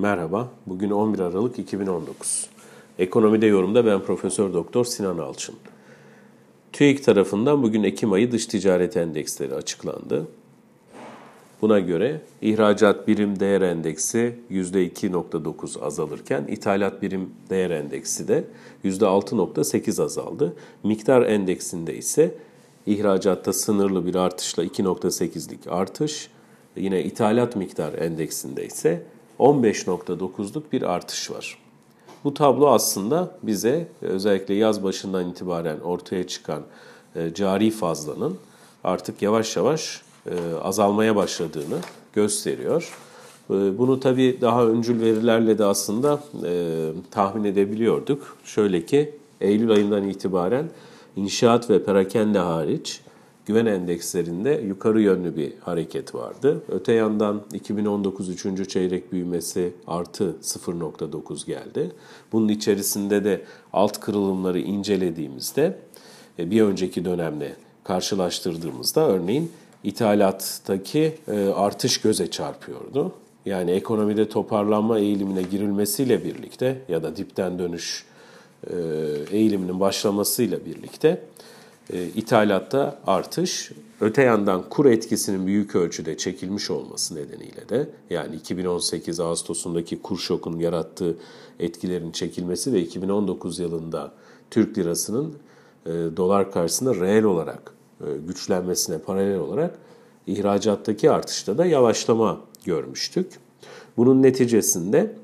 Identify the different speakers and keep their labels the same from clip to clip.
Speaker 1: Merhaba, bugün 11 Aralık 2019. Ekonomide yorumda ben Profesör Doktor Sinan Alçın. TÜİK tarafından bugün Ekim ayı dış ticaret endeksleri açıklandı. Buna göre ihracat birim değer endeksi %2.9 azalırken ithalat birim değer endeksi de %6.8 azaldı. Miktar endeksinde ise ihracatta sınırlı bir artışla 2.8'lik artış, yine ithalat miktar endeksinde ise 15.9'luk bir artış var. Bu tablo aslında bize özellikle yaz başından itibaren ortaya çıkan e, cari fazlanın artık yavaş yavaş e, azalmaya başladığını gösteriyor. E, bunu tabii daha öncül verilerle de aslında tahmin edebiliyorduk. Şöyle ki Eylül ayından itibaren inşaat ve perakende hariç güven endekslerinde yukarı yönlü bir hareket vardı. Öte yandan 2019 3. çeyrek büyümesi artı 0.9 geldi. Bunun içerisinde de alt kırılımları incelediğimizde e, bir önceki dönemle karşılaştırdığımızda örneğin ithalattaki e, artış göze çarpıyordu. Yani ekonomide toparlanma eğilimine girilmesiyle birlikte ya da dipten dönüş e, eğiliminin başlamasıyla birlikte e, ithalatta artış, öte yandan kur etkisinin büyük ölçüde çekilmiş olması nedeniyle de yani 2018 Ağustos'undaki kur şokunun yarattığı etkilerin çekilmesi ve 2019 yılında Türk lirasının e, dolar karşısında reel olarak e, güçlenmesine paralel olarak ihracattaki artışta da yavaşlama görmüştük. Bunun neticesinde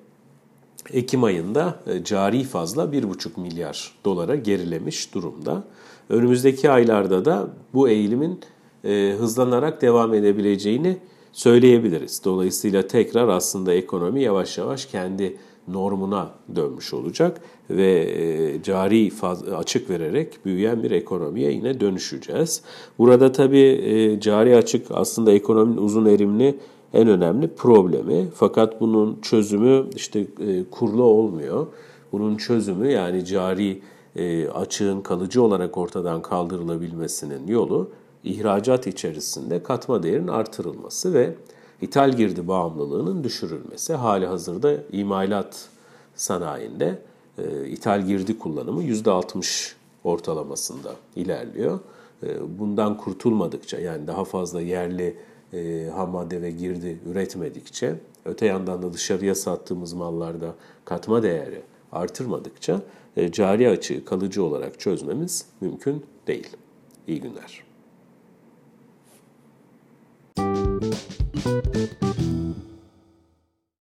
Speaker 1: Ekim ayında e, cari fazla 1,5 milyar dolara gerilemiş durumda. Önümüzdeki aylarda da bu eğilimin e, hızlanarak devam edebileceğini söyleyebiliriz. Dolayısıyla tekrar aslında ekonomi yavaş yavaş kendi normuna dönmüş olacak ve e, cari açık vererek büyüyen bir ekonomiye yine dönüşeceğiz. Burada tabii cari açık aslında ekonominin uzun erimli en önemli problemi. Fakat bunun çözümü işte e, kurlu olmuyor. Bunun çözümü yani cari e, açığın kalıcı olarak ortadan kaldırılabilmesinin yolu ihracat içerisinde katma değerin artırılması ve ithal girdi bağımlılığının düşürülmesi. Hali hazırda imalat sanayinde e, ithal girdi kullanımı %60 ortalamasında ilerliyor. Bundan kurtulmadıkça yani daha fazla yerli e, ham madde ve girdi üretmedikçe, öte yandan da dışarıya sattığımız mallarda katma değeri artırmadıkça e, cari açığı kalıcı olarak çözmemiz mümkün değil. İyi günler. Müzik